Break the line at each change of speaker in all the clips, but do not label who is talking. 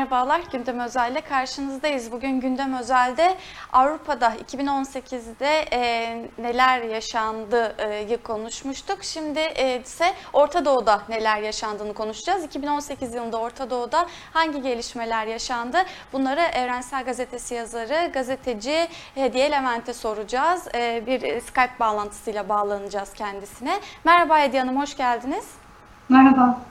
Merhabalar, Gündem Özel'de karşınızdayız. Bugün Gündem Özel'de Avrupa'da 2018'de e, neler yaşandığını konuşmuştuk. Şimdi e, ise Orta Doğu'da neler yaşandığını konuşacağız. 2018 yılında Orta Doğu'da hangi gelişmeler yaşandı? Bunları Evrensel Gazetesi yazarı, gazeteci Hediye Levent'e soracağız. E, bir Skype bağlantısıyla bağlanacağız kendisine. Merhaba Hediye Hanım, hoş geldiniz.
Merhaba.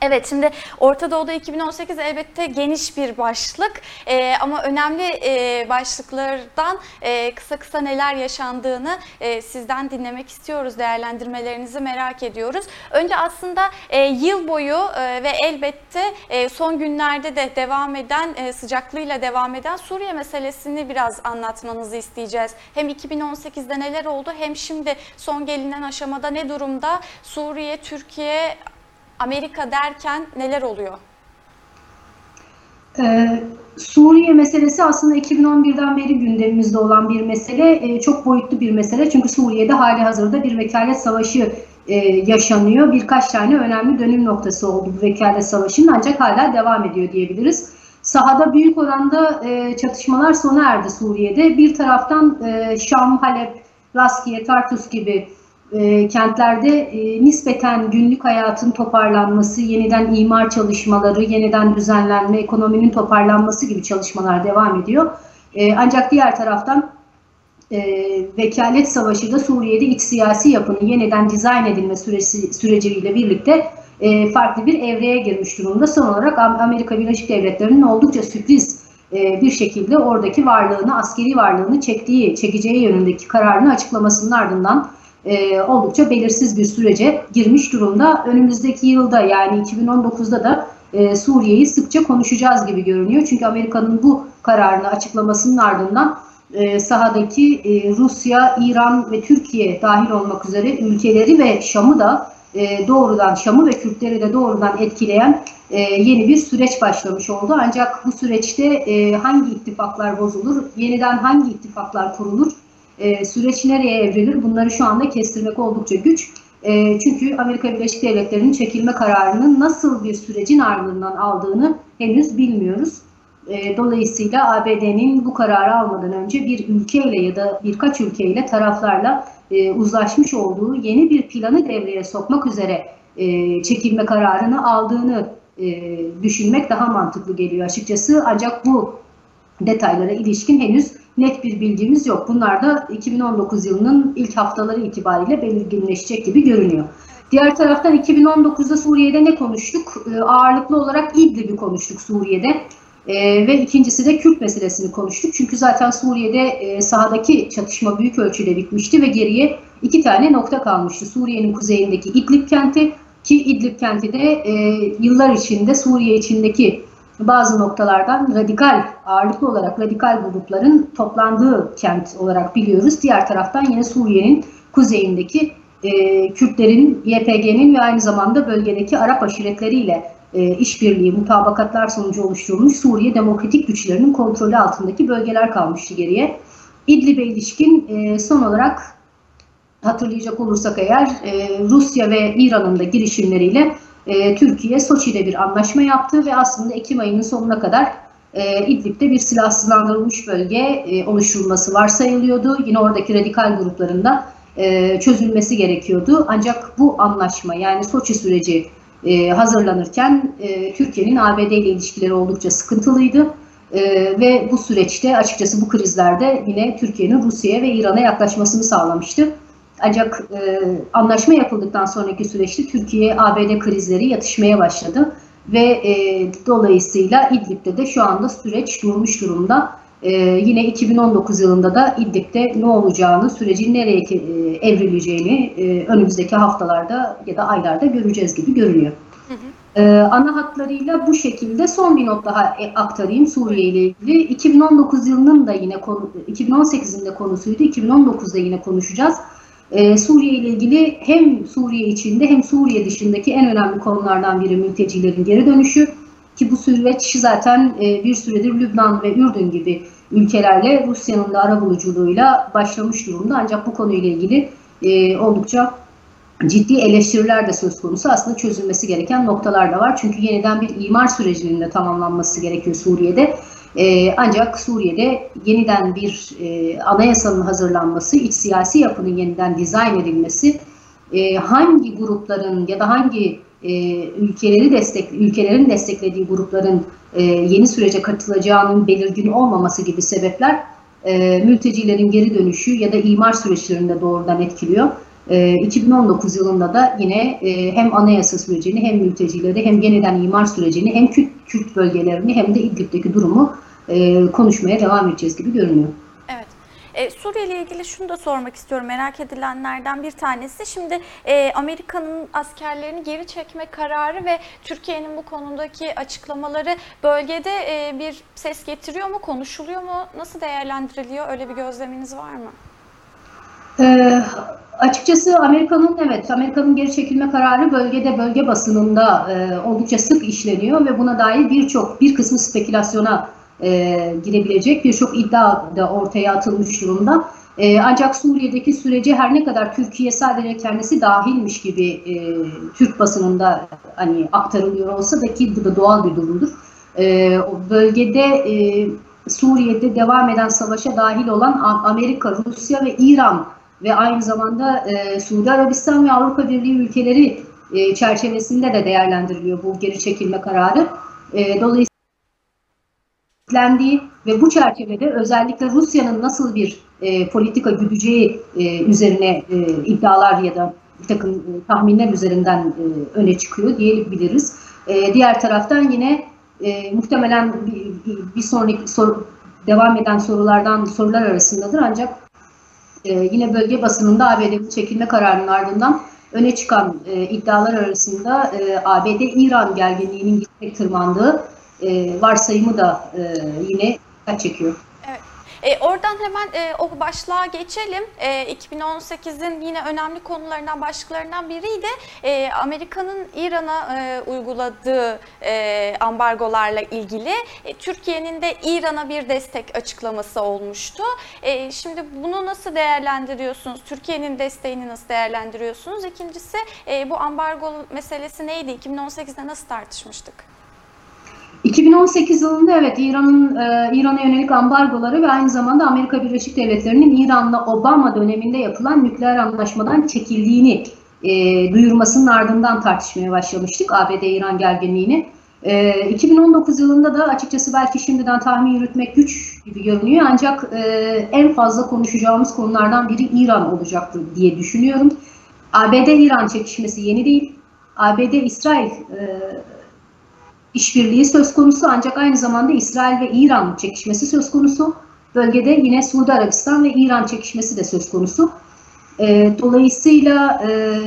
Evet şimdi Orta Doğu'da 2018 elbette geniş bir başlık ee, ama önemli e, başlıklardan e, kısa kısa neler yaşandığını e, sizden dinlemek istiyoruz. Değerlendirmelerinizi merak ediyoruz. Önce aslında e, yıl boyu e, ve elbette e, son günlerde de devam eden e, sıcaklığıyla devam eden Suriye meselesini biraz anlatmanızı isteyeceğiz. Hem 2018'de neler oldu hem şimdi son gelinen aşamada ne durumda Suriye, Türkiye, Amerika derken neler oluyor?
Ee, Suriye meselesi aslında 2011'den beri gündemimizde olan bir mesele. Ee, çok boyutlu bir mesele. Çünkü Suriye'de hali hazırda bir vekalet savaşı e, yaşanıyor. Birkaç tane önemli dönüm noktası oldu bu vekalet savaşının ancak hala devam ediyor diyebiliriz. Sahada büyük oranda e, çatışmalar sona erdi Suriye'de. Bir taraftan e, Şam, Halep, Laskiye, Tartus gibi e, kentlerde e, nispeten günlük hayatın toparlanması, yeniden imar çalışmaları, yeniden düzenlenme, ekonominin toparlanması gibi çalışmalar devam ediyor. E, ancak diğer taraftan e, vekalet savaşı da Suriye'de iç siyasi yapının yeniden dizayn edilme süresi, süreciyle birlikte e, farklı bir evreye girmiş durumda. Son olarak Amerika Birleşik Devletleri'nin oldukça sürpriz e, bir şekilde oradaki varlığını, askeri varlığını çektiği, çekeceği yönündeki kararını açıklamasının ardından e, oldukça belirsiz bir sürece girmiş durumda. Önümüzdeki yılda yani 2019'da da e, Suriye'yi sıkça konuşacağız gibi görünüyor. Çünkü Amerika'nın bu kararını açıklamasının ardından e, sahadaki e, Rusya, İran ve Türkiye dahil olmak üzere ülkeleri ve Şam'ı da e, doğrudan Şam'ı ve Kürtleri de doğrudan etkileyen e, yeni bir süreç başlamış oldu. Ancak bu süreçte e, hangi ittifaklar bozulur, yeniden hangi ittifaklar kurulur e, süreç nereye evrilir bunları şu anda kestirmek oldukça güç. E, çünkü Amerika Birleşik Devletleri'nin çekilme kararının nasıl bir sürecin ardından aldığını henüz bilmiyoruz. E, dolayısıyla ABD'nin bu kararı almadan önce bir ülkeyle ya da birkaç ülkeyle taraflarla e, uzlaşmış olduğu yeni bir planı devreye sokmak üzere e, çekilme kararını aldığını e, düşünmek daha mantıklı geliyor açıkçası. Ancak bu detaylara ilişkin henüz net bir bilgimiz yok. Bunlar da 2019 yılının ilk haftaları itibariyle belirginleşecek gibi görünüyor. Diğer taraftan 2019'da Suriye'de ne konuştuk? E, ağırlıklı olarak İdlib'i konuştuk Suriye'de. E, ve ikincisi de Kürt meselesini konuştuk. Çünkü zaten Suriye'de e, sahadaki çatışma büyük ölçüde bitmişti ve geriye iki tane nokta kalmıştı. Suriye'nin kuzeyindeki İdlib kenti ki İdlib kenti de e, yıllar içinde Suriye içindeki bazı noktalardan radikal, ağırlıklı olarak radikal grupların toplandığı kent olarak biliyoruz. Diğer taraftan yine Suriye'nin kuzeyindeki e, Kürtlerin, YPG'nin ve aynı zamanda bölgedeki Arap aşiretleriyle e, işbirliği, mutabakatlar sonucu oluşturulmuş Suriye demokratik güçlerinin kontrolü altındaki bölgeler kalmıştı geriye. İdlib'e ilişkin e, son olarak hatırlayacak olursak eğer e, Rusya ve İran'ın da girişimleriyle e, Türkiye Soçi'de bir anlaşma yaptı ve aslında Ekim ayının sonuna kadar e, İdlib'de bir silahsızlandırılmış bölge e, oluşturulması varsayılıyordu. Yine oradaki radikal gruplarında e, çözülmesi gerekiyordu. Ancak bu anlaşma yani Soçi süreci e, hazırlanırken e, Türkiye'nin ABD ile ilişkileri oldukça sıkıntılıydı. E, ve bu süreçte açıkçası bu krizlerde yine Türkiye'nin Rusya'ya ve İran'a yaklaşmasını sağlamıştı. Ancak e, anlaşma yapıldıktan sonraki süreçte Türkiye-ABD krizleri yatışmaya başladı. Ve e, dolayısıyla İdlib'de de şu anda süreç durmuş durumda. E, yine 2019 yılında da İdlib'de ne olacağını, sürecin nereye e, evrileceğini e, önümüzdeki haftalarda ya da aylarda göreceğiz gibi görünüyor. Hı hı. Ee, ana hatlarıyla bu şekilde son bir not daha e, aktarayım Suriye ile ilgili. 2019 yılının da yine konu, 2018'in de konusuydu. 2019'da yine konuşacağız e, Suriye ile ilgili hem Suriye içinde hem Suriye dışındaki en önemli konulardan biri mültecilerin geri dönüşü. Ki bu süreç zaten e, bir süredir Lübnan ve Ürdün gibi ülkelerle Rusya'nın da arabuluculuğuyla başlamış durumda. Ancak bu konuyla ilgili e, oldukça ciddi eleştiriler de söz konusu. Aslında çözülmesi gereken noktalar da var. Çünkü yeniden bir imar sürecinin de tamamlanması gerekiyor Suriye'de. Ee, ancak Suriye'de yeniden bir e, anayasanın hazırlanması, iç siyasi yapının yeniden dizayn edilmesi, e, hangi grupların ya da hangi e, ülkeleri destek ülkelerin desteklediği grupların yeni sürece katılacağının belirgin olmaması gibi sebepler mültecilerin geri dönüşü ya da imar süreçlerinde doğrudan etkiliyor. E, 2019 yılında da yine e, hem anayasa sürecini hem mültecileri hem yeniden imar sürecini hem Kürt, Kürt bölgelerini hem de İdlib'deki durumu e, konuşmaya devam edeceğiz gibi görünüyor.
Evet. E, Suriye ile ilgili şunu da sormak istiyorum. Merak edilenlerden bir tanesi. Şimdi e, Amerika'nın askerlerini geri çekme kararı ve Türkiye'nin bu konudaki açıklamaları bölgede e, bir ses getiriyor mu? Konuşuluyor mu? Nasıl değerlendiriliyor? Öyle bir gözleminiz var mı?
Ee, açıkçası Amerika'nın evet Amerika'nın geri çekilme kararı bölgede bölge basınında e, oldukça sık işleniyor ve buna dair birçok bir kısmı spekülasyona e, girebilecek birçok iddia da ortaya atılmış durumda. E, ancak Suriye'deki süreci her ne kadar Türkiye sadece kendisi dahilmiş gibi e, Türk basınında hani aktarılıyor olsa da ki bu da doğal bir durumdur. E, bölgede e, Suriye'de devam eden savaşa dahil olan Amerika, Rusya ve İran ve aynı zamanda e, Suudi Arabistan ve Avrupa Birliği ülkeleri e, çerçevesinde de değerlendiriliyor bu geri çekilme kararı. E, dolayısıyla ve bu çerçevede özellikle Rusya'nın nasıl bir e, politika güdeceği e, üzerine e, iddialar ya da bir takım e, tahminler üzerinden e, öne çıkıyor diyebiliriz. E, diğer taraftan yine e, muhtemelen bir, bir sonraki soru, devam eden sorulardan sorular arasındadır ancak e, yine bölge basınında ABD çekilme kararının ardından öne çıkan e, iddialar arasında e, ABD-İran gerginliğinin gitmek tırmandığı e, varsayımı da e, yine dikkat çekiyor.
E, oradan hemen e, o başlığa geçelim. E, 2018'in yine önemli konularından, başlıklarından biriydi. E, Amerika'nın İran'a e, uyguladığı e, ambargolarla ilgili e, Türkiye'nin de İran'a bir destek açıklaması olmuştu. E, şimdi bunu nasıl değerlendiriyorsunuz? Türkiye'nin desteğini nasıl değerlendiriyorsunuz? İkincisi e, bu ambargo meselesi neydi? 2018'de nasıl tartışmıştık?
2018 yılında evet İran'ın e, İran'a yönelik ambargoları ve aynı zamanda Amerika Birleşik Devletleri'nin İran'la Obama döneminde yapılan nükleer anlaşmadan çekildiğini e, duyurmasının ardından tartışmaya başlamıştık ABD-İran gerginliğini. E, 2019 yılında da açıkçası belki şimdiden tahmin yürütmek güç gibi görünüyor ancak e, en fazla konuşacağımız konulardan biri İran olacaktır diye düşünüyorum. ABD-İran çekişmesi yeni değil. ABD-İsrail e, işbirliği söz konusu ancak aynı zamanda İsrail ve İran çekişmesi söz konusu. Bölgede yine Suudi Arabistan ve İran çekişmesi de söz konusu. E, dolayısıyla e,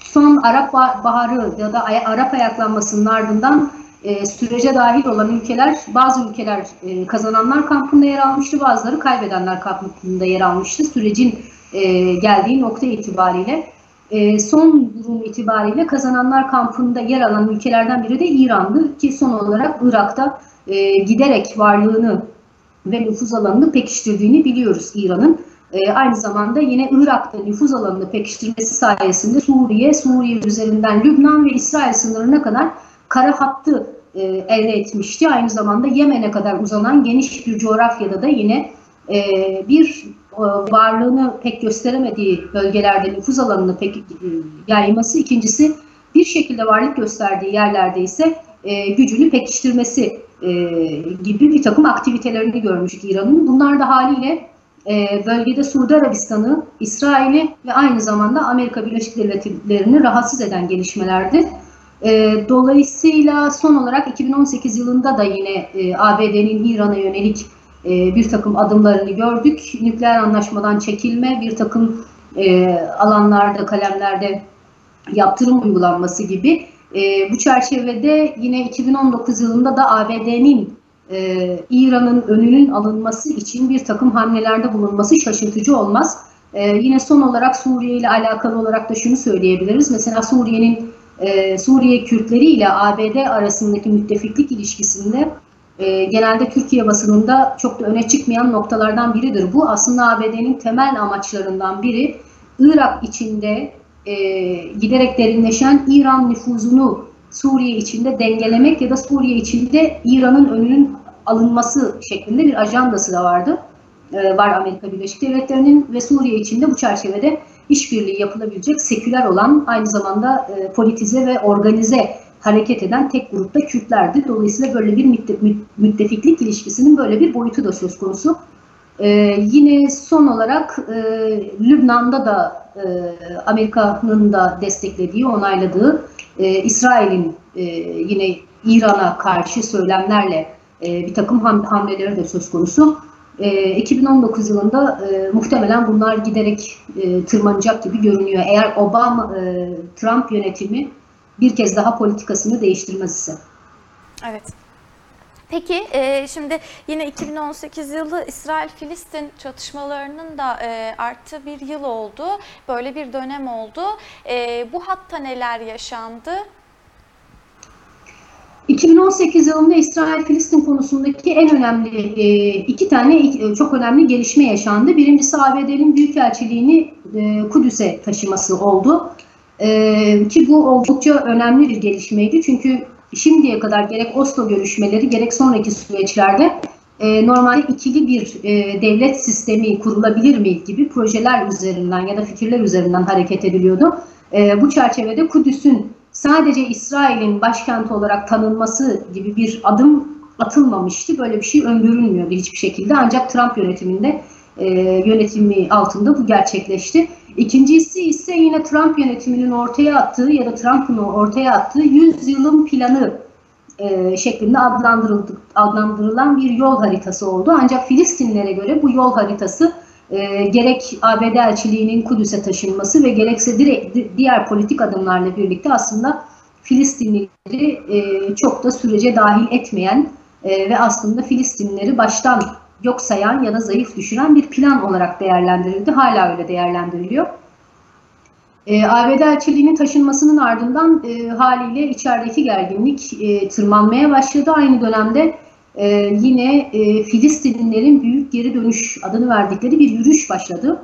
son Arap Baharı ya da Arap ayaklanmasının ardından e, sürece dahil olan ülkeler, bazı ülkeler e, kazananlar kampında yer almıştı, bazıları kaybedenler kampında yer almıştı sürecin e, geldiği nokta itibariyle. E, son durum itibariyle kazananlar kampında yer alan ülkelerden biri de İran'dı ki son olarak Irak'ta e, giderek varlığını ve nüfuz alanını pekiştirdiğini biliyoruz İran'ın. E, aynı zamanda yine Irak'ta nüfuz alanını pekiştirmesi sayesinde Suriye, Suriye üzerinden Lübnan ve İsrail sınırına kadar kara hattı e, elde etmişti. Aynı zamanda Yemen'e kadar uzanan geniş bir coğrafyada da yine bir varlığını pek gösteremediği bölgelerde nüfuz alanını pek e, yayması. İkincisi bir şekilde varlık gösterdiği yerlerde ise e, gücünü pekiştirmesi e, gibi bir takım aktivitelerini görmüştük İran'ın. Bunlar da haliyle e, bölgede Suudi Arabistan'ı, İsrail'i ve aynı zamanda Amerika Birleşik Devletleri'ni rahatsız eden gelişmelerdi. E, dolayısıyla son olarak 2018 yılında da yine e, ABD'nin İran'a yönelik e, bir takım adımlarını gördük. Nükleer anlaşmadan çekilme, bir takım e, alanlarda, kalemlerde yaptırım uygulanması gibi. E, bu çerçevede yine 2019 yılında da ABD'nin e, İran'ın önünün alınması için bir takım hamlelerde bulunması şaşırtıcı olmaz. Yine son olarak Suriye ile alakalı olarak da şunu söyleyebiliriz. Mesela Suriye'nin Suriye Kürtleri ile ABD arasındaki müttefiklik ilişkisinde e, genelde Türkiye basınında çok da öne çıkmayan noktalardan biridir. Bu aslında ABD'nin temel amaçlarından biri Irak içinde e, giderek derinleşen İran nüfuzunu Suriye içinde dengelemek ya da Suriye içinde İran'ın önünün alınması şeklinde bir ajandası da vardı. E, var Amerika Birleşik Devletleri'nin ve Suriye içinde bu çerçevede işbirliği yapılabilecek seküler olan aynı zamanda e, politize ve organize hareket eden tek grupta Kürtlerdi. Dolayısıyla böyle bir mütte- müttefiklik ilişkisinin böyle bir boyutu da söz konusu. Ee, yine son olarak e, Lübnan'da da e, Amerika'nın da desteklediği, onayladığı e, İsrail'in e, yine İran'a karşı söylemlerle e, bir takım ham- hamleleri de söz konusu. E, 2019 yılında e, muhtemelen bunlar giderek e, tırmanacak gibi görünüyor. Eğer Obama, e, Trump yönetimi bir kez daha politikasını değiştirmez ise.
Evet. Peki e, şimdi yine 2018 yılı İsrail-Filistin çatışmalarının da e, arttığı bir yıl oldu. Böyle bir dönem oldu. E, bu hatta neler yaşandı?
2018 yılında İsrail-Filistin konusundaki en önemli e, iki tane e, çok önemli gelişme yaşandı. Birincisi ABD'nin Büyükelçiliğini e, Kudüs'e taşıması oldu. E, ki bu oldukça önemli bir gelişmeydi. Çünkü şimdiye kadar gerek Oslo görüşmeleri gerek sonraki süreçlerde e, normalde ikili bir e, devlet sistemi kurulabilir mi gibi projeler üzerinden ya da fikirler üzerinden hareket ediliyordu. E, bu çerçevede Kudüs'ün sadece İsrail'in başkenti olarak tanınması gibi bir adım atılmamıştı. Böyle bir şey öngörülmüyordu hiçbir şekilde. Ancak Trump yönetiminde e, yönetimi altında bu gerçekleşti. İkincisi ise yine Trump yönetiminin ortaya attığı ya da Trump'ın ortaya attığı 100 yılın planı e, şeklinde adlandırılan bir yol haritası oldu. Ancak Filistinlere göre bu yol haritası e, gerek ABD elçiliğinin Kudüs'e taşınması ve gerekse direkt di- diğer politik adımlarla birlikte aslında Filistinlileri e, çok da sürece dahil etmeyen e, ve aslında Filistinlileri baştan yok sayan ya da zayıf düşüren bir plan olarak değerlendirildi. Hala öyle değerlendiriliyor. E, ABD elçiliğinin taşınmasının ardından e, haliyle içerideki gerginlik e, tırmanmaya başladı. Aynı dönemde e, yine e, Filistinlilerin büyük geri dönüş adını verdikleri bir yürüyüş başladı.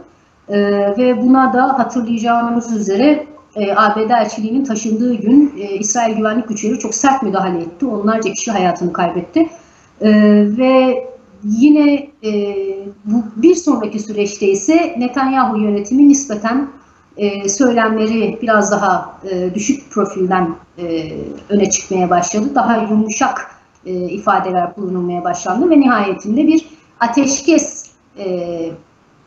E, ve buna da hatırlayacağınız üzere e, ABD elçiliğinin taşındığı gün e, İsrail güvenlik güçleri çok sert müdahale etti. Onlarca kişi hayatını kaybetti. E, ve yine e, bu bir sonraki süreçte ise Netanyahu yönetimi nispeten e, söylemleri biraz daha e, düşük profilden e, öne çıkmaya başladı. Daha yumuşak e, ifadeler kullanılmaya başlandı ve nihayetinde bir ateşkes e,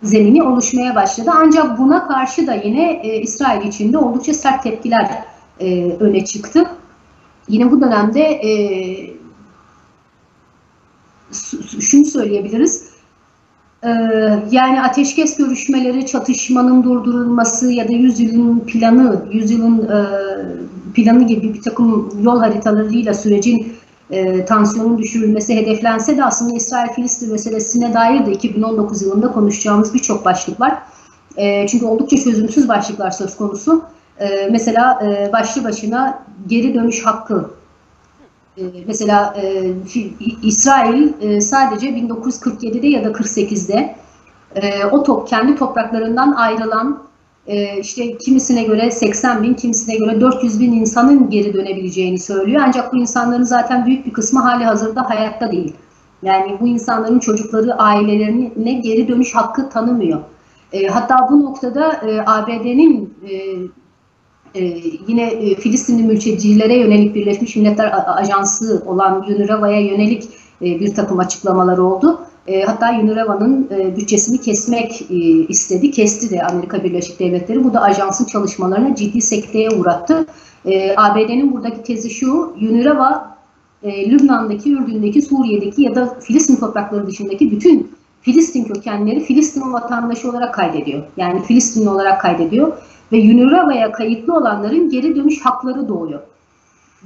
zemini oluşmaya başladı. Ancak buna karşı da yine e, İsrail içinde oldukça sert tepkiler e, öne çıktı. Yine bu dönemde e, şunu söyleyebiliriz. Ee, yani ateşkes görüşmeleri, çatışmanın durdurulması ya da yüzyılın planı, yüzyılın e, planı gibi bir takım yol haritalarıyla sürecin e, tansiyonun düşürülmesi hedeflense de aslında İsrail-Filistin meselesine dair de 2019 yılında konuşacağımız birçok başlık var. E, çünkü oldukça çözümsüz başlıklar söz konusu. Mesela başlı başına geri dönüş hakkı Mesela e, İsrail e, sadece 1947'de ya da 48'de e, o top kendi topraklarından ayrılan e, işte kimisine göre 80 bin, kimisine göre 400 bin insanın geri dönebileceğini söylüyor. Ancak bu insanların zaten büyük bir kısmı hali hazırda hayatta değil. Yani bu insanların çocukları, ailelerine geri dönüş hakkı tanımıyor. E, hatta bu noktada e, ABD'nin e, ee, yine e, Filistinli mültecilere yönelik Birleşmiş Milletler Ajansı olan UNRWA'ya yönelik e, bir takım açıklamalar oldu. E, hatta UNRWA'nın e, bütçesini kesmek e, istedi. Kesti de Amerika Birleşik Devletleri. Bu da ajansın çalışmalarına ciddi sekteye uğrattı. E, ABD'nin buradaki tezi şu, UNRWA e, Lübnan'daki, Ürdün'deki, Suriye'deki ya da Filistin toprakları dışındaki bütün Filistin kökenleri Filistin vatandaşı olarak kaydediyor. Yani Filistinli olarak kaydediyor ve UNRWA'ya kayıtlı olanların geri dönüş hakları doğuyor.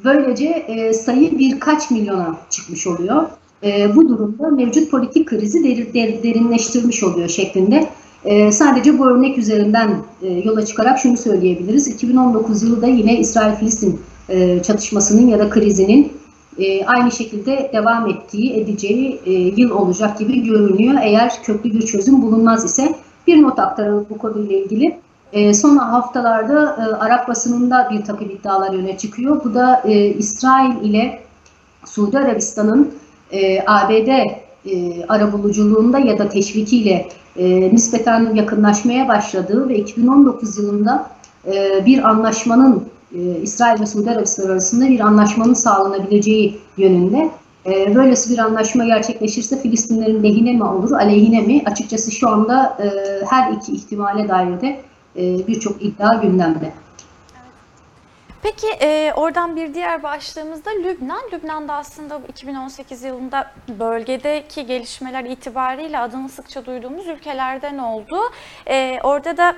Böylece e, sayı birkaç milyona çıkmış oluyor. E, bu durumda mevcut politik krizi der, der, derinleştirmiş oluyor şeklinde. E, sadece bu örnek üzerinden e, yola çıkarak şunu söyleyebiliriz. 2019 yılı da yine İsrail-Filistin e, çatışmasının ya da krizinin e, aynı şekilde devam ettiği, edeceği e, yıl olacak gibi görünüyor. Eğer köklü bir çözüm bulunmaz ise bir not aktaralım bu konuyla ilgili. E, son haftalarda e, Arap basınında bir takım iddialar öne çıkıyor. Bu da e, İsrail ile Suudi Arabistan'ın e, ABD e, arabuluculuğunda ya da teşvikiyle e, nispeten yakınlaşmaya başladığı ve 2019 yılında e, bir anlaşmanın e, İsrail ve Suudi Arabistan arasında bir anlaşmanın sağlanabileceği yönünde. E, böylesi bir anlaşma gerçekleşirse Filistinlerin lehine mi olur, aleyhine mi? Açıkçası şu anda e, her iki ihtimale dair de e, birçok iddia gündemde.
Peki e, oradan bir diğer başlığımızda Lübnan. Lübnan'da aslında 2018 yılında bölgedeki gelişmeler itibariyle adını sıkça duyduğumuz ülkelerden oldu. E, orada da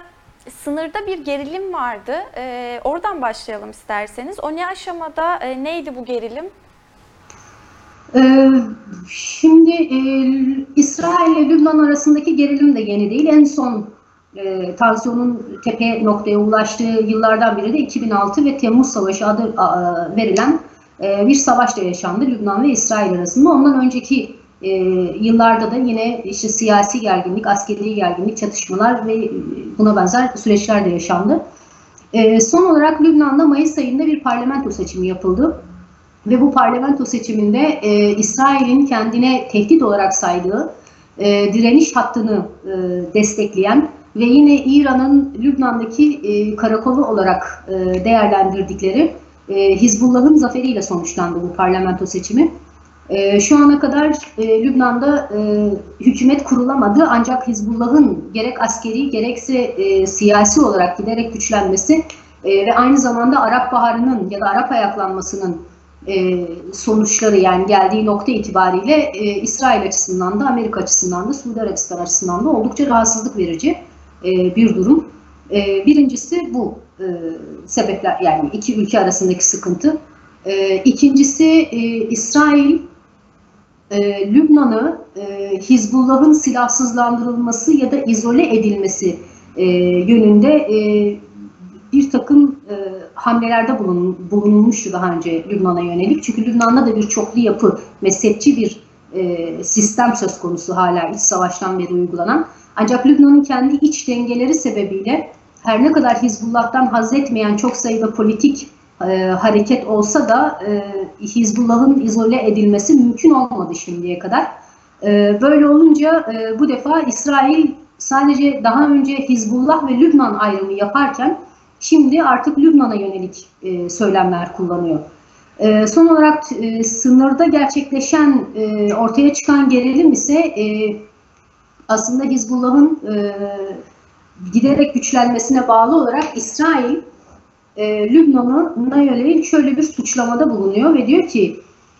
sınırda bir gerilim vardı. E, oradan başlayalım isterseniz. O ne aşamada, e, neydi bu gerilim?
Ee, şimdi e, İsrail ile Lübnan arasındaki gerilim de yeni değil. En son e, tansiyonun tepe noktaya ulaştığı yıllardan biri de 2006 ve Temmuz Savaşı adı a, verilen e, bir savaş da yaşandı Lübnan ve İsrail arasında. Ondan önceki e, yıllarda da yine işte siyasi gerginlik, askeri gerginlik, çatışmalar ve buna benzer süreçler de yaşandı. E, son olarak Lübnan'da Mayıs ayında bir parlamento seçimi yapıldı. Ve bu parlamento seçiminde e, İsrail'in kendine tehdit olarak saydığı e, direniş hattını e, destekleyen ve yine İran'ın Lübnan'daki e, karakolu olarak e, değerlendirdikleri e, Hizbullah'ın zaferiyle sonuçlandı bu parlamento seçimi. E, şu ana kadar e, Lübnan'da e, hükümet kurulamadı ancak Hizbullah'ın gerek askeri gerekse e, siyasi olarak giderek güçlenmesi e, ve aynı zamanda Arap Baharı'nın ya da Arap ayaklanmasının e, sonuçları yani geldiği nokta itibariyle e, İsrail açısından da Amerika açısından da Suudi Arabistan açısından da oldukça rahatsızlık verici e, bir durum. E, birincisi bu e, sebepler yani iki ülke arasındaki sıkıntı. E, ikincisi e, İsrail e, Lübnan'ı e, Hizbullah'ın silahsızlandırılması ya da izole edilmesi e, yönünde e, bir takım e, hamlelerde bulun, bulunulmuştu daha önce Lübnan'a yönelik. Çünkü Lübnan'da da bir çoklu yapı, mezhepçi bir e, sistem söz konusu hala iç savaştan beri uygulanan. Ancak Lübnan'ın kendi iç dengeleri sebebiyle her ne kadar Hizbullah'tan haz etmeyen çok sayıda politik e, hareket olsa da e, Hizbullah'ın izole edilmesi mümkün olmadı şimdiye kadar. E, böyle olunca e, bu defa İsrail sadece daha önce Hizbullah ve Lübnan ayrımı yaparken Şimdi artık Lübnan'a yönelik e, söylemler kullanıyor. E, son olarak e, sınırda gerçekleşen, e, ortaya çıkan gerilim ise e, aslında Hizbullah'ın e, giderek güçlenmesine bağlı olarak İsrail e, Lübnan'a yönelik şöyle bir suçlamada bulunuyor ve diyor ki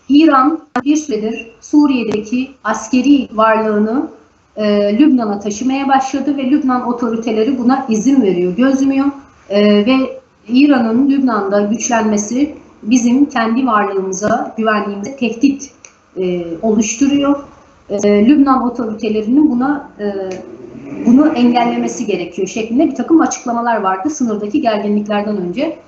İran bir süredir Suriye'deki askeri varlığını e, Lübnan'a taşımaya başladı ve Lübnan otoriteleri buna izin veriyor, gözlüyor. Ee, ve İran'ın Lübnan'da güçlenmesi bizim kendi varlığımıza, güvenliğimize tehdit e, oluşturuyor. E, Lübnan otoritelerinin buna e, bunu engellemesi gerekiyor şeklinde bir takım açıklamalar vardı sınırdaki gerginliklerden önce.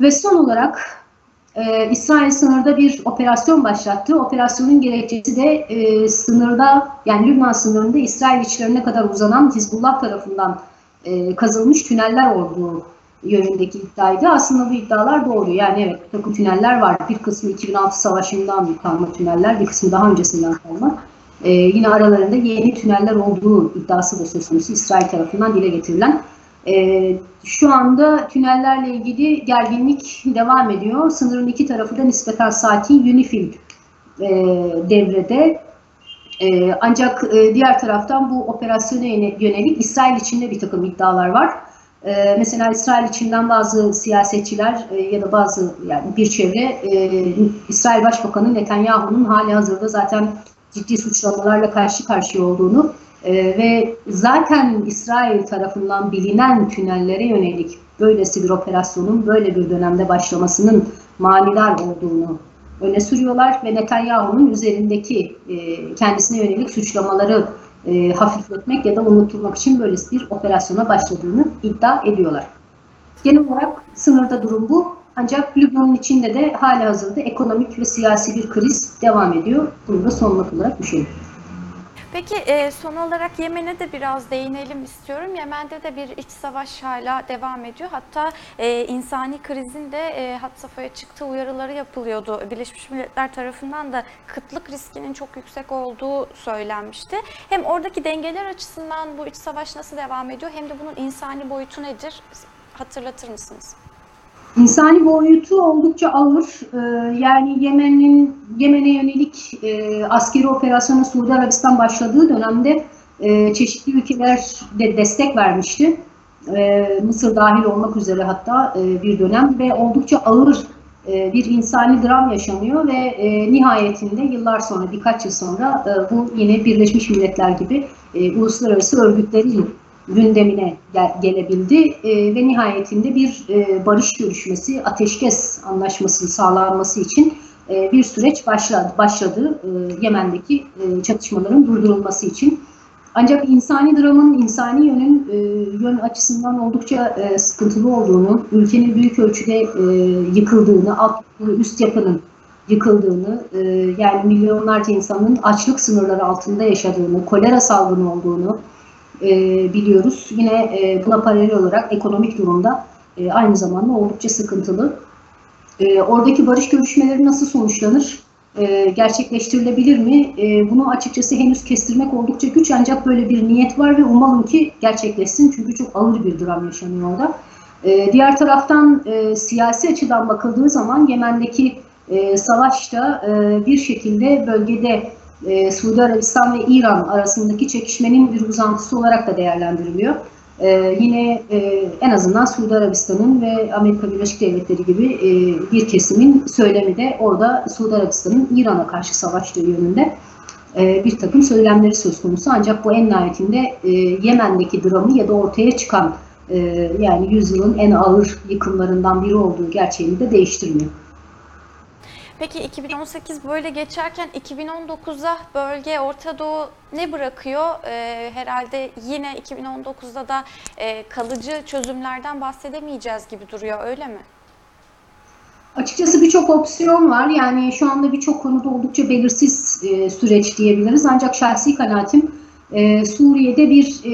Ve son olarak e, İsrail sınırda bir operasyon başlattı. Operasyonun gerekçesi de e, sınırda yani Lübnan sınırında İsrail içlerine kadar uzanan Hizbullah tarafından e, kazılmış tüneller olduğu yönündeki iddiaydı. Aslında bu iddialar doğru. Yani evet bir takım tüneller var. Bir kısmı 2006 savaşından kalma tüneller, bir kısmı daha öncesinden kalma. E, yine aralarında yeni tüneller olduğu iddiası da söz konusu İsrail tarafından dile getirilen. E, şu anda tünellerle ilgili gerginlik devam ediyor. Sınırın iki tarafı da nispeten sakin UNIFIL e, devrede. E, ancak e, diğer taraftan bu operasyona yönelik İsrail içinde bir takım iddialar var. E, mesela İsrail içinden bazı siyasetçiler e, ya da bazı yani bir çevre e, İsrail Başbakanı Netanyahu'nun hali hazırda zaten ciddi suçlamalarla karşı karşıya olduğunu e, ve zaten İsrail tarafından bilinen tünellere yönelik böylesi bir operasyonun böyle bir dönemde başlamasının manidar olduğunu öne sürüyorlar ve Netanyahu'nun üzerindeki e, kendisine yönelik suçlamaları e, hafifletmek ya da unutturmak için böyle bir operasyona başladığını iddia ediyorlar. Genel olarak sınırda durum bu. Ancak Lübnan'ın içinde de hali hazırda ekonomik ve siyasi bir kriz devam ediyor. Bunu da son olarak düşelim.
Peki e, son olarak Yemen'e de biraz değinelim istiyorum. Yemen'de de bir iç savaş hala devam ediyor. Hatta e, insani krizin de e, had safhaya çıktığı uyarıları yapılıyordu. Birleşmiş Milletler tarafından da kıtlık riskinin çok yüksek olduğu söylenmişti. Hem oradaki dengeler açısından bu iç savaş nasıl devam ediyor hem de bunun insani boyutu nedir? Hatırlatır mısınız?
İnsani boyutu oldukça ağır. Ee, yani Yemen'in Yemen'e yönelik e, askeri operasyonu Suudi Arabistan başladığı dönemde e, çeşitli ülkeler de destek vermişti. E, Mısır dahil olmak üzere hatta bir dönem ve oldukça ağır bir insani dram yaşanıyor ve nihayetinde yıllar sonra birkaç yıl sonra bu yine Birleşmiş Milletler gibi uluslararası örgütlerin gündemine gel- gelebildi E, ve nihayetinde bir e, barış görüşmesi, ateşkes anlaşması sağlanması için e, bir süreç başladı. Başladı Yemen'deki çatışmaların durdurulması için. Ancak insani dramın, insani yönün yön açısından oldukça sıkıntılı olduğunu, ülkenin büyük ölçüde yıkıldığını, alt üst yapının yıkıldığını, yani milyonlarca insanın açlık sınırları altında yaşadığını, kolera salgını olduğunu, e, biliyoruz. Yine e, buna paralel olarak ekonomik durumda e, aynı zamanda oldukça sıkıntılı. E, oradaki barış görüşmeleri nasıl sonuçlanır? E, gerçekleştirilebilir mi? E, bunu açıkçası henüz kestirmek oldukça güç ancak böyle bir niyet var ve umalım ki gerçekleşsin çünkü çok ağır bir dram yaşanıyor orada. E, diğer taraftan e, siyasi açıdan bakıldığı zaman Yemen'deki e, savaşta e, bir şekilde bölgede e, Suudi Arabistan ve İran arasındaki çekişmenin bir uzantısı olarak da değerlendiriliyor. E, yine e, en azından Suudi Arabistan'ın ve Amerika Birleşik Devletleri gibi e, bir kesimin söylemi de orada Suudi Arabistan'ın İran'a karşı savaştığı yönünde e, bir takım söylemleri söz konusu. Ancak bu en nihayetinde e, Yemen'deki dramı ya da ortaya çıkan e, yani yüzyılın en ağır yıkımlarından biri olduğu gerçeğini de değiştirmiyor.
Peki 2018 böyle geçerken 2019'a bölge Orta Doğu ne bırakıyor? Ee, herhalde yine 2019'da da e, kalıcı çözümlerden bahsedemeyeceğiz gibi duruyor öyle mi?
Açıkçası birçok opsiyon var. Yani şu anda birçok konuda oldukça belirsiz e, süreç diyebiliriz. Ancak şahsi kanaatim e, Suriye'de bir e,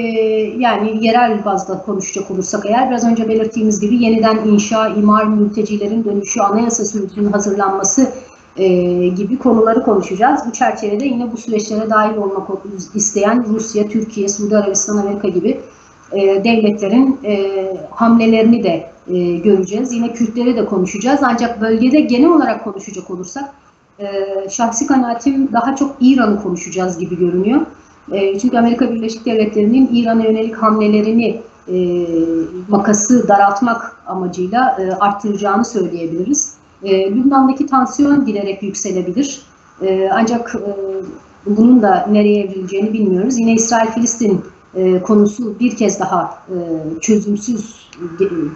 yani yerel bazda konuşacak olursak eğer biraz önce belirttiğimiz gibi yeniden inşa, imar, mültecilerin dönüşü, anayasa sürecinin hazırlanması e, gibi konuları konuşacağız. Bu çerçevede yine bu süreçlere dahil olmak isteyen Rusya, Türkiye, Suudi Arabistan, Amerika gibi e, devletlerin e, hamlelerini de e, göreceğiz. Yine Kürtleri de konuşacağız. Ancak bölgede genel olarak konuşacak olursak e, şahsi kanaatim daha çok İran'ı konuşacağız gibi görünüyor. E, çünkü Amerika Birleşik Devletleri'nin İran'a yönelik hamlelerini e, makası daraltmak amacıyla e, arttıracağını söyleyebiliriz. E, Lübnan'daki tansiyon giderek yükselebilir. E, ancak bunun da nereye evrileceğini bilmiyoruz. Yine İsrail-Filistin konusu bir kez daha çözümsüz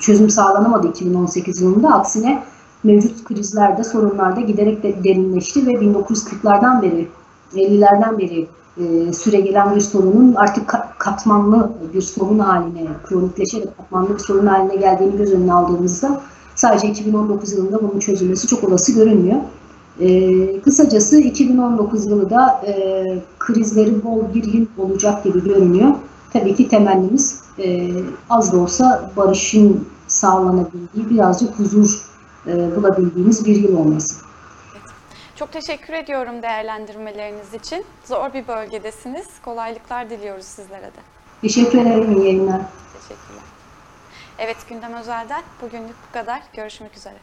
çözüm sağlanamadı 2018 yılında. Aksine mevcut krizlerde, sorunlarda giderek de derinleşti ve 1940'lardan beri, 50'lerden beri e, süre gelen bir sorunun artık katmanlı bir sorun haline, kronikleşerek katmanlı bir sorun haline geldiğini göz önüne aldığımızda sadece 2019 yılında bunun çözülmesi çok olası görünmüyor. E, kısacası 2019 yılı da e, krizleri bol bir yıl olacak gibi görünüyor. Tabii ki temennimiz e, az da olsa barışın sağlanabildiği, birazcık huzur e, bulabildiğimiz bir yıl olması.
Çok teşekkür ediyorum değerlendirmeleriniz için. Zor bir bölgedesiniz. Kolaylıklar diliyoruz sizlere de.
Teşekkür ederim. İyi yayınlar.
Teşekkürler. Evet Gündem Özel'den bugünlük bu kadar. Görüşmek üzere.